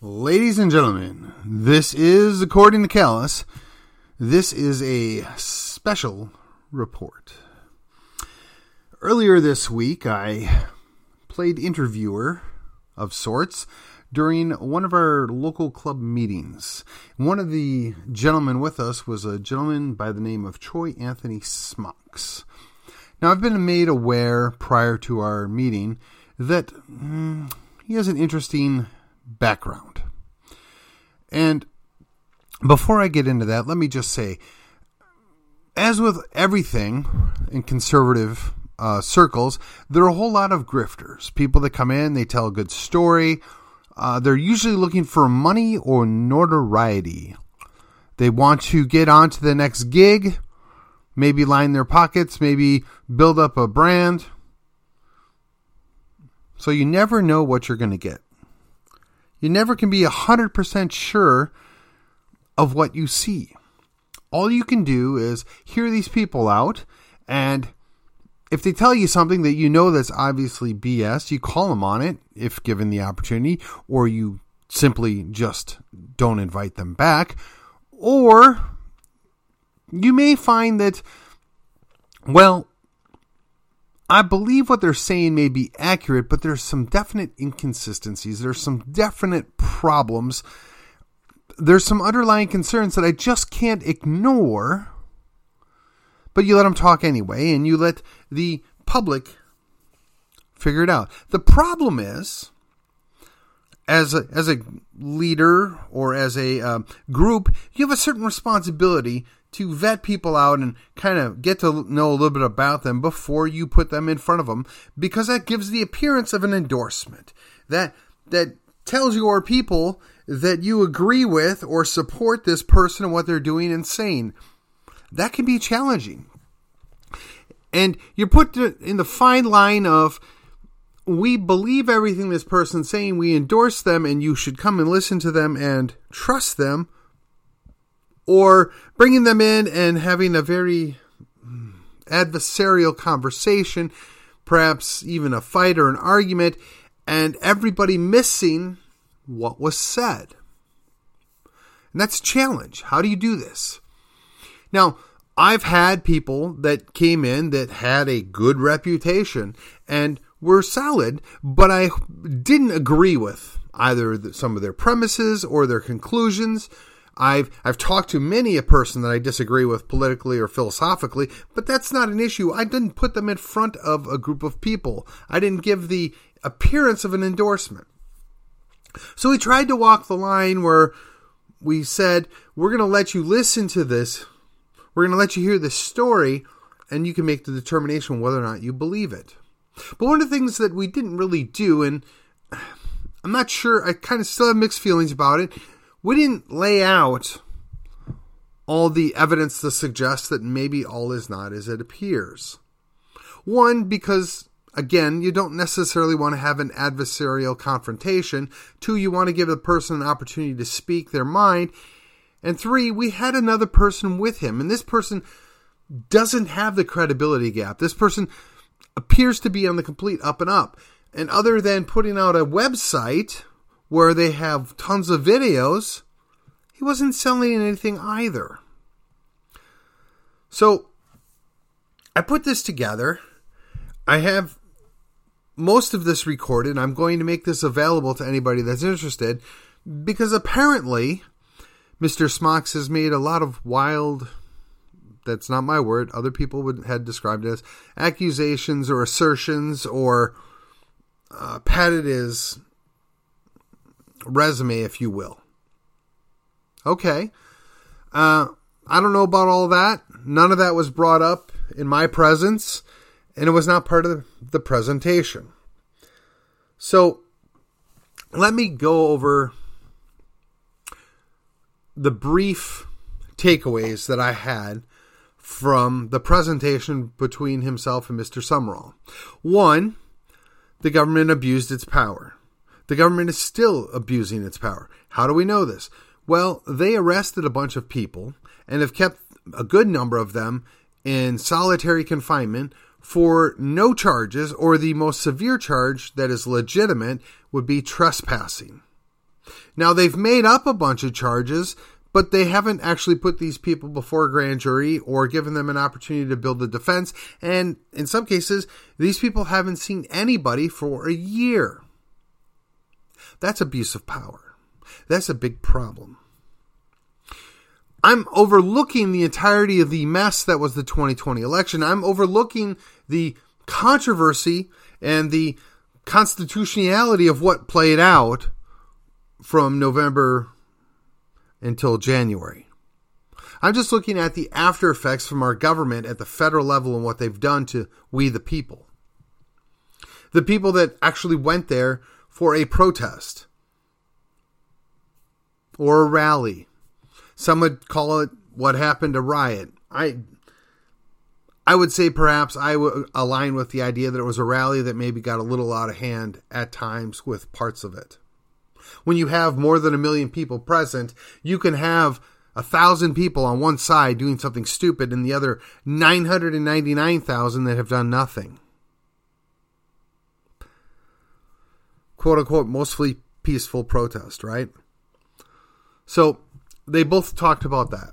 Ladies and gentlemen, this is, according to Callus, this is a special report. Earlier this week, I played interviewer of sorts during one of our local club meetings. One of the gentlemen with us was a gentleman by the name of Troy Anthony Smocks. Now, I've been made aware prior to our meeting that mm, he has an interesting background. And before I get into that, let me just say, as with everything in conservative uh, circles, there are a whole lot of grifters. People that come in, they tell a good story. Uh, they're usually looking for money or notoriety. They want to get on to the next gig, maybe line their pockets, maybe build up a brand. So you never know what you're going to get. You never can be 100% sure of what you see. All you can do is hear these people out, and if they tell you something that you know that's obviously BS, you call them on it if given the opportunity, or you simply just don't invite them back. Or you may find that, well, I believe what they're saying may be accurate, but there's some definite inconsistencies. There's some definite problems. There's some underlying concerns that I just can't ignore. But you let them talk anyway, and you let the public figure it out. The problem is, as a, as a leader or as a uh, group, you have a certain responsibility to vet people out and kind of get to know a little bit about them before you put them in front of them because that gives the appearance of an endorsement. That that tells your people that you agree with or support this person and what they're doing and saying. That can be challenging. And you're put in the fine line of we believe everything this person's saying we endorse them and you should come and listen to them and trust them or bringing them in and having a very mm, adversarial conversation, perhaps even a fight or an argument, and everybody missing what was said. And that's a challenge. How do you do this? Now, I've had people that came in that had a good reputation and were solid, but I didn't agree with either some of their premises or their conclusions I've I've talked to many a person that I disagree with politically or philosophically, but that's not an issue. I didn't put them in front of a group of people. I didn't give the appearance of an endorsement. So we tried to walk the line where we said, we're going to let you listen to this. We're going to let you hear this story and you can make the determination whether or not you believe it. But one of the things that we didn't really do and I'm not sure, I kind of still have mixed feelings about it we didn't lay out all the evidence to suggest that maybe all is not as it appears. One, because again, you don't necessarily want to have an adversarial confrontation. Two, you want to give the person an opportunity to speak their mind. And three, we had another person with him, and this person doesn't have the credibility gap. This person appears to be on the complete up and up. And other than putting out a website where they have tons of videos, he wasn't selling anything either. So I put this together. I have most of this recorded. I'm going to make this available to anybody that's interested because apparently Mr. Smocks has made a lot of wild that's not my word. Other people would had described it as accusations or assertions or uh, padded his resume, if you will. Okay. Uh, I don't know about all that. None of that was brought up in my presence, and it was not part of the presentation. So let me go over the brief takeaways that I had from the presentation between himself and Mr. Summerall. One, the government abused its power. The government is still abusing its power. How do we know this? Well, they arrested a bunch of people and have kept a good number of them in solitary confinement for no charges, or the most severe charge that is legitimate would be trespassing. Now, they've made up a bunch of charges, but they haven't actually put these people before a grand jury or given them an opportunity to build a defense. And in some cases, these people haven't seen anybody for a year. That's abuse of power. That's a big problem. I'm overlooking the entirety of the mess that was the 2020 election. I'm overlooking the controversy and the constitutionality of what played out from November until January. I'm just looking at the after effects from our government at the federal level and what they've done to we the people. The people that actually went there for a protest or a rally. Some would call it what happened a riot. I I would say perhaps I would align with the idea that it was a rally that maybe got a little out of hand at times with parts of it when you have more than a million people present, you can have a thousand people on one side doing something stupid and the other 999,000 that have done nothing. Quote unquote, mostly peaceful protest, right? So they both talked about that.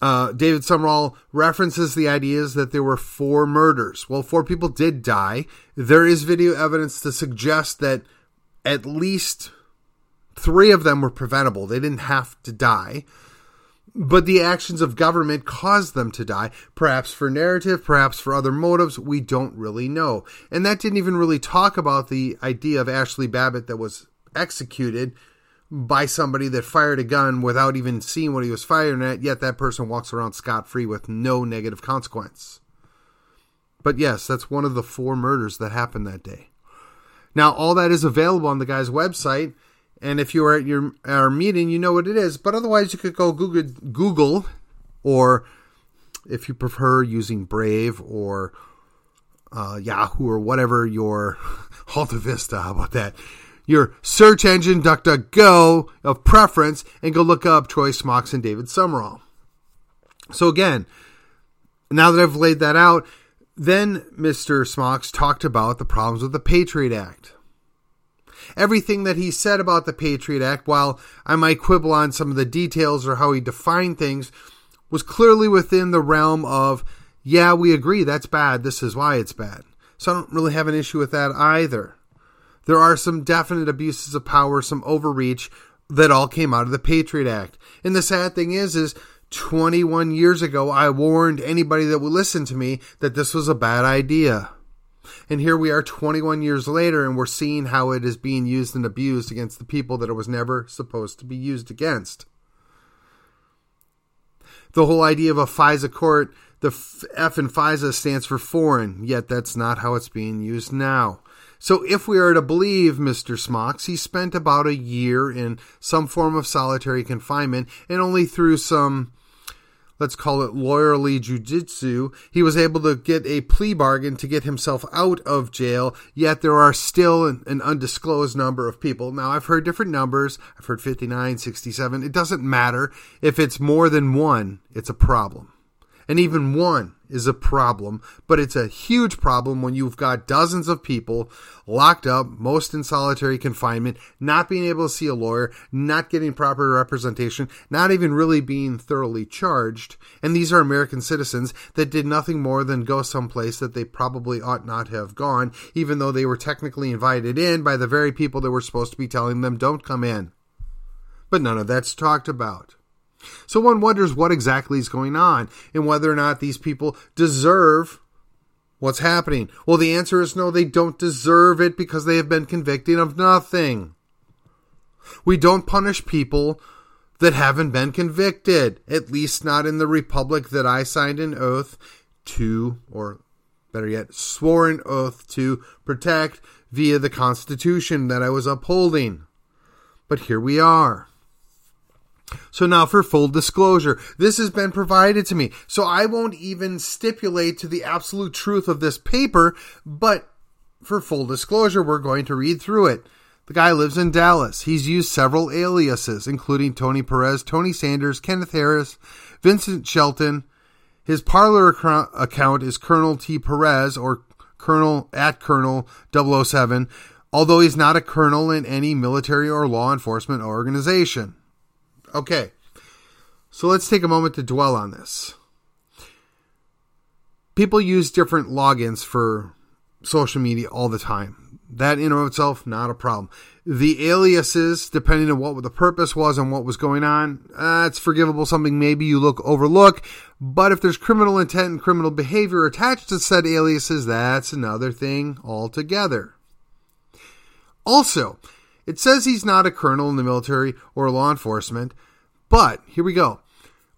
Uh, David Sumrall references the ideas that there were four murders. Well, four people did die. There is video evidence to suggest that at least three of them were preventable. They didn't have to die. But the actions of government caused them to die, perhaps for narrative, perhaps for other motives. We don't really know. And that didn't even really talk about the idea of Ashley Babbitt that was executed by somebody that fired a gun without even seeing what he was firing at, yet that person walks around scot free with no negative consequence. But yes, that's one of the four murders that happened that day. Now, all that is available on the guy's website. And if you are at your our meeting, you know what it is. But otherwise, you could go Google, Google or if you prefer using Brave or uh, Yahoo or whatever your Alta Vista, how about that? Your search engine, DuckDuckGo of preference, and go look up Troy Smocks and David Sumrall. So again, now that I've laid that out, then Mr. Smocks talked about the problems with the Patriot Act. Everything that he said about the Patriot Act, while I might quibble on some of the details or how he defined things, was clearly within the realm of, yeah, we agree, that's bad, this is why it's bad. So I don't really have an issue with that either. There are some definite abuses of power, some overreach that all came out of the Patriot Act. And the sad thing is, is 21 years ago, I warned anybody that would listen to me that this was a bad idea. And here we are 21 years later, and we're seeing how it is being used and abused against the people that it was never supposed to be used against. The whole idea of a FISA court, the F in FISA stands for foreign, yet that's not how it's being used now. So, if we are to believe Mr. Smocks, he spent about a year in some form of solitary confinement and only through some let's call it lawyerly jujitsu, he was able to get a plea bargain to get himself out of jail, yet there are still an, an, undisclosed number of people. Now, I've heard different numbers. I've heard 59, 67. It doesn't matter. If it's more than one, it's a problem. And even one is a problem, but it's a huge problem when you've got dozens of people locked up, most in solitary confinement, not being able to see a lawyer, not getting proper representation, not even really being thoroughly charged. And these are American citizens that did nothing more than go someplace that they probably ought not have gone, even though they were technically invited in by the very people that were supposed to be telling them don't come in. But none of that's talked about. So one wonders what exactly is going on and whether or not these people deserve what's happening. Well, the answer is no, they don't deserve it because they have been convicted of nothing. We don't punish people that haven't been convicted, at least not in the republic that I signed an oath to, or better yet, swore an oath to protect via the Constitution that I was upholding. But here we are. So now for full disclosure, this has been provided to me. So I won't even stipulate to the absolute truth of this paper, but for full disclosure, we're going to read through it. The guy lives in Dallas. He's used several aliases, including Tony Perez, Tony Sanders, Kenneth Harris, Vincent Shelton. His Parler account is Colonel T. Perez or Colonel at Colonel 007 although he's not a colonel in any military or law enforcement organization. Okay, so let's take a moment to dwell on this. People use different logins for social media all the time. That in and of itself, not a problem. The aliases, depending on what the purpose was and what was going on, uh, it's forgivable. Something maybe you look overlook. But if there's criminal intent and criminal behavior attached to said aliases, that's another thing altogether. Also, it says he's not a colonel in the military or law enforcement, but here we go.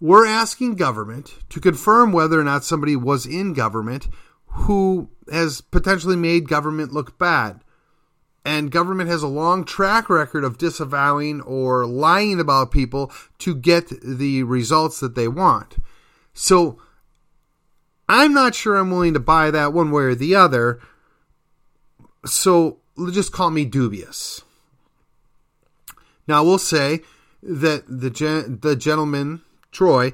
We're asking government to confirm whether or not somebody was in government who has potentially made government look bad. And government has a long track record of disavowing or lying about people to get the results that they want. So I'm not sure I'm willing to buy that one way or the other. So just call me dubious. Now we'll say that the gen- the gentleman Troy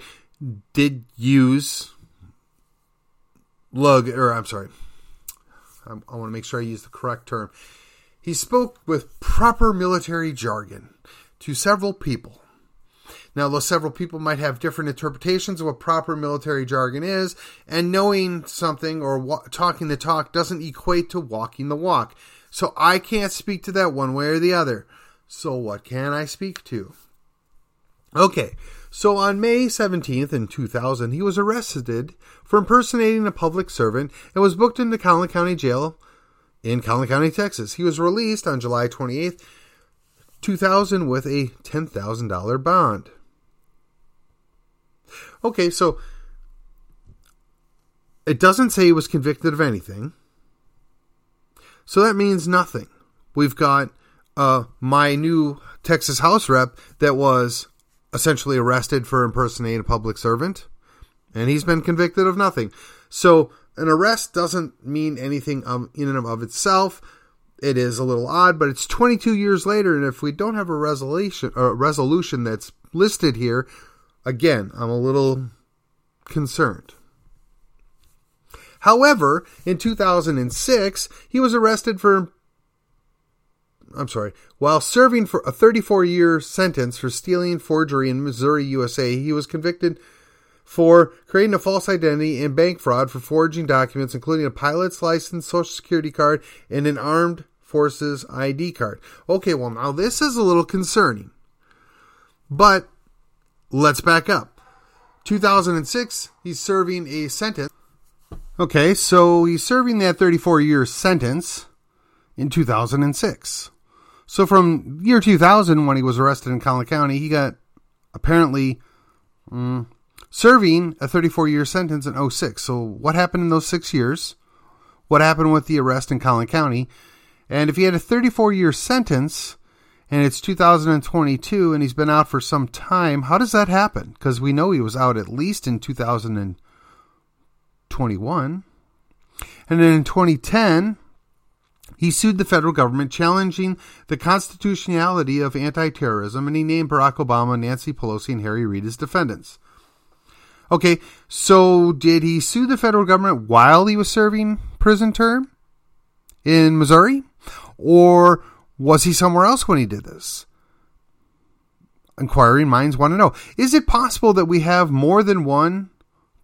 did use lug or I'm sorry. I, I want to make sure I use the correct term. He spoke with proper military jargon to several people. Now, though several people might have different interpretations of what proper military jargon is, and knowing something or wa- talking the talk doesn't equate to walking the walk. So I can't speak to that one way or the other. So what can I speak to? Okay, so on May 17th in 2000, he was arrested for impersonating a public servant and was booked into Collin County Jail in Collin County, Texas. He was released on July 28th, 2000 with a $10,000 bond. Okay, so it doesn't say he was convicted of anything. So that means nothing. We've got uh, my new Texas House rep that was essentially arrested for impersonating a public servant, and he's been convicted of nothing. So an arrest doesn't mean anything in and of itself. It is a little odd, but it's 22 years later, and if we don't have a resolution, a resolution that's listed here, again, I'm a little concerned. However, in 2006, he was arrested for I'm sorry, while serving for a 34 year sentence for stealing forgery in Missouri, USA, he was convicted for creating a false identity and bank fraud for forging documents, including a pilot's license, social security card, and an armed forces ID card. Okay, well, now this is a little concerning. But let's back up. 2006, he's serving a sentence. Okay, so he's serving that 34 year sentence in 2006. So from year 2000, when he was arrested in Collin County, he got apparently mm, serving a 34 year sentence in 06. So what happened in those six years? What happened with the arrest in Collin County? And if he had a 34 year sentence and it's 2022 and he's been out for some time, how does that happen? Because we know he was out at least in 2021. And then in 2010, he sued the federal government, challenging the constitutionality of anti terrorism, and he named Barack Obama, Nancy Pelosi, and Harry Reid as defendants. Okay, so did he sue the federal government while he was serving prison term in Missouri? Or was he somewhere else when he did this? Inquiring minds want to know. Is it possible that we have more than one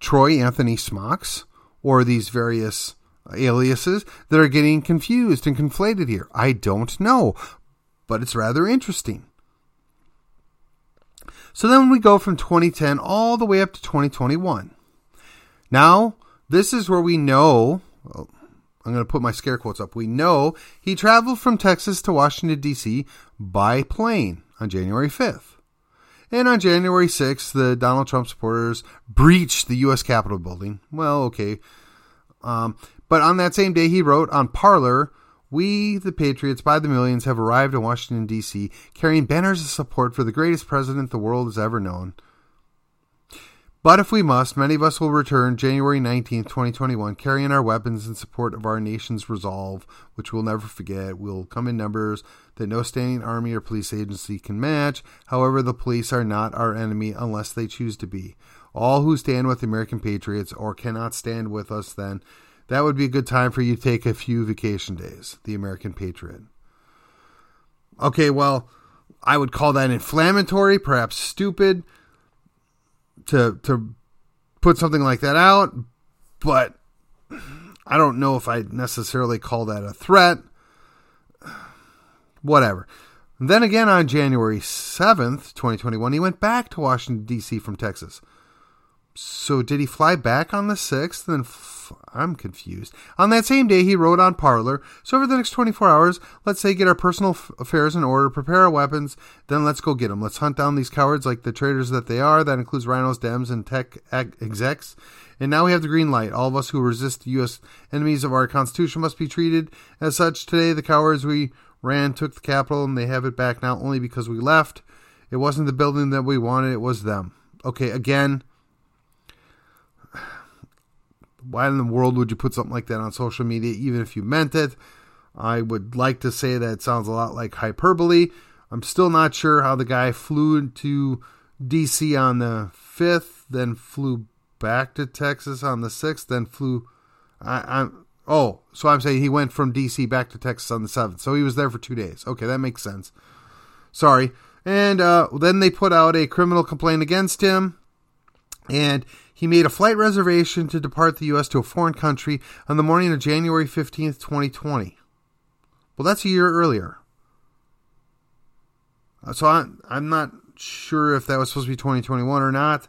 Troy Anthony Smocks or these various aliases that are getting confused and conflated here? I don't know, but it's rather interesting. So then we go from 2010 all the way up to 2021. Now, this is where we know, well, I'm going to put my scare quotes up. We know he traveled from Texas to Washington, D.C. by plane on January 5th. And on January 6th, the Donald Trump supporters breached the U.S. Capitol building. Well, okay. Um, but on that same day, he wrote on Parler, We, the Patriots, by the millions, have arrived in Washington, D.C., carrying banners of support for the greatest president the world has ever known. But if we must, many of us will return January 19th, 2021, carrying our weapons in support of our nation's resolve, which we'll never forget. We'll come in numbers that no standing army or police agency can match. However, the police are not our enemy unless they choose to be. All who stand with the American Patriots or cannot stand with us then that would be a good time for you to take a few vacation days. The American Patriot. Okay, well, I would call that inflammatory, perhaps stupid to to put something like that out, but I don't know if I necessarily call that a threat. Whatever. then again, on January 7th, 2021, he went back to Washington, D.C. from Texas. So did he fly back on the 6th? Then f- I'm confused. On that same day, he wrote on Parler. So over the next 24 hours, let's say get our personal f- affairs in order, prepare our weapons, then let's go get them. Let's hunt down these cowards like the traitors that they are. That includes RINOs, Dems, and tech ag- execs. And now we have the green light. All of us who resist the U.S. enemies of our Constitution must be treated as such. Today, the cowards we ran took the Capitol, and they have it back now only because we left. It wasn't the building that we wanted, it was them. Okay, again, why in the world would you put something like that on social media, even if you meant it? I would like to say that it sounds a lot like hyperbole. I'm still not sure how the guy flew to DC on the 5th, then flew back to Texas on the 6th, then flew. I, am Oh, so I'm saying he went from DC back to Texas on the 7th. So he was there for two days. Okay, that makes sense. Sorry. And uh, then they put out a criminal complaint against him. And he made a flight reservation to depart the U.S. to a foreign country on the morning of January 15th, 2020. Well, that's a year earlier. Uh, so I, I'm not sure if that was supposed to be 2021 or not.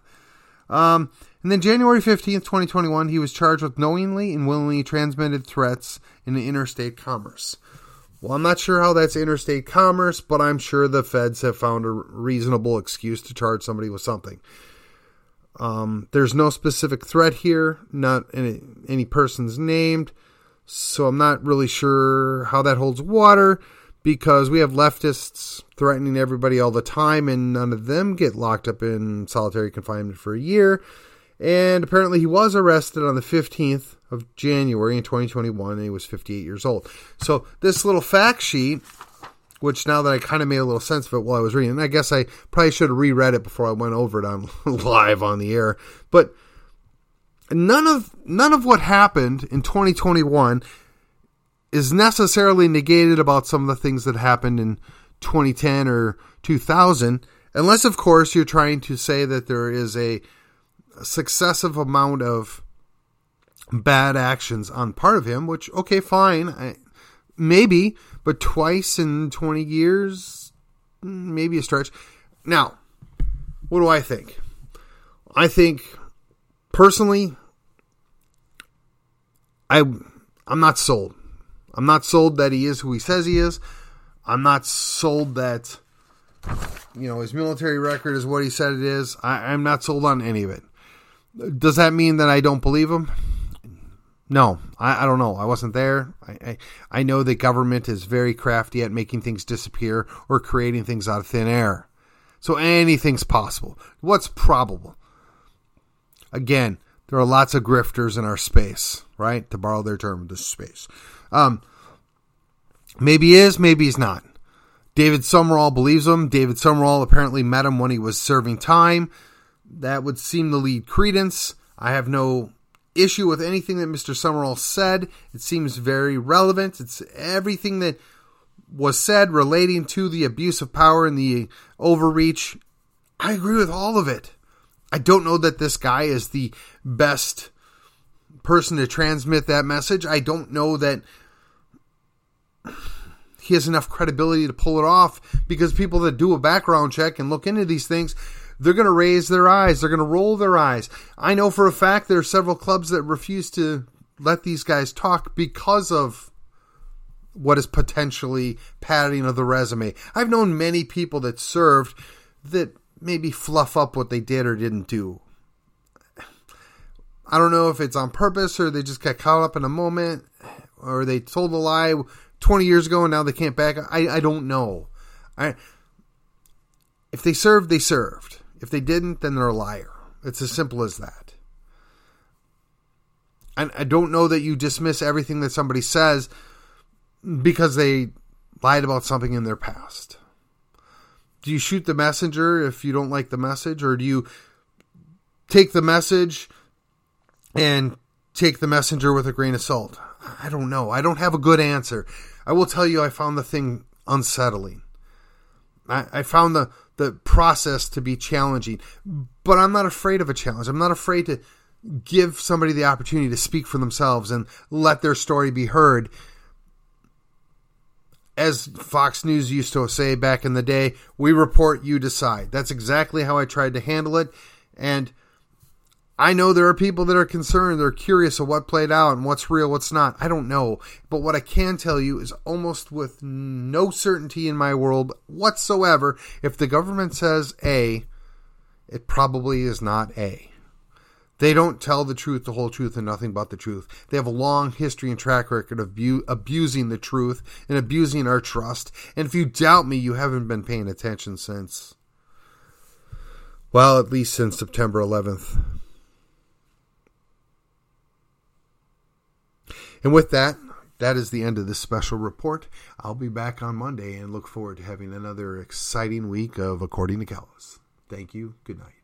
Um, and then January 15th, 2021, he was charged with knowingly and willingly transmitted threats in interstate commerce. Well, I'm not sure how that's interstate commerce, but I'm sure the feds have found a reasonable excuse to charge somebody with something. Um, there's no specific threat here, not any, any person's named, so I'm not really sure how that holds water because we have leftists threatening everybody all the time and none of them get locked up in solitary confinement for a year. And apparently he was arrested on the 15th of January in 2021 and he was 58 years old. So this little fact sheet which now that I kind of made a little sense of it while I was reading, and I guess I probably should have reread it before I went over it on live on the air. But none of none of what happened in 2021 is necessarily negated about some of the things that happened in 2010 or 2000, unless of course you're trying to say that there is a successive amount of bad actions on part of him, which okay, fine, I, maybe, but twice in 20 years, maybe a stretch. Now, what do I think? I think personally, I I'm not sold. I'm not sold that he is who he says he is. I'm not sold that you know his military record is what he said it is. I, I'm not sold on any of it. Does that mean that I don't believe him? No, I, I don't know. I wasn't there. I, I, I know that government is very crafty at making things disappear or creating things out of thin air. So anything's possible. What's probable? Again, there are lots of grifters in our space, right? To borrow their term, this space. Um, maybe he is, maybe he's not. David Summerall believes him. David Summerall apparently met him when he was serving time. That would seem to lead credence. I have no issue with anything that Mr. Summerall said. It seems very relevant. It's everything that was said relating to the abuse of power and the overreach. I agree with all of it. I don't know that this guy is the best person to transmit that message. I don't know that he has enough credibility to pull it off because people that do a background check and look into these things they're going to raise their eyes. They're going to roll their eyes. I know for a fact there are several clubs that refuse to let these guys talk because of what is potentially padding of the resume. I've known many people that served that maybe fluff up what they did or didn't do. I don't know if it's on purpose or they just got caught up in a moment or they told a lie 20 years ago and now they can't back. I, I don't know. I, if they served, they served. If they didn't, then they're a liar. It's as simple as that. And I don't know that you dismiss everything that somebody says because they lied about something in their past. Do you shoot the messenger if you don't like the message, or do you take the message and take the messenger with a grain of salt? I don't know. I don't have a good answer. I will tell you, I found the thing unsettling. I, I found the the process to be challenging, but I'm not afraid of a challenge. I'm not afraid to give somebody the opportunity to speak for themselves and let their story be heard. As Fox News used to say back in the day, we report, you decide. That's exactly how I tried to handle it. And I know there are people that are concerned, they're curious of what played out and what's real, what's not. I don't know. But what I can tell you is almost with no certainty in my world whatsoever, if the government says A, it probably is not A. They don't tell the truth, the whole truth, and nothing but the truth. They have a long history and track record of bu- abusing the truth and abusing our trust. And if you doubt me, you haven't been paying attention since, well, at least since September 11th. And with that, that is the end of this special report. I'll be back on Monday and look forward to having another exciting week of According to Callis. Thank you. Good night.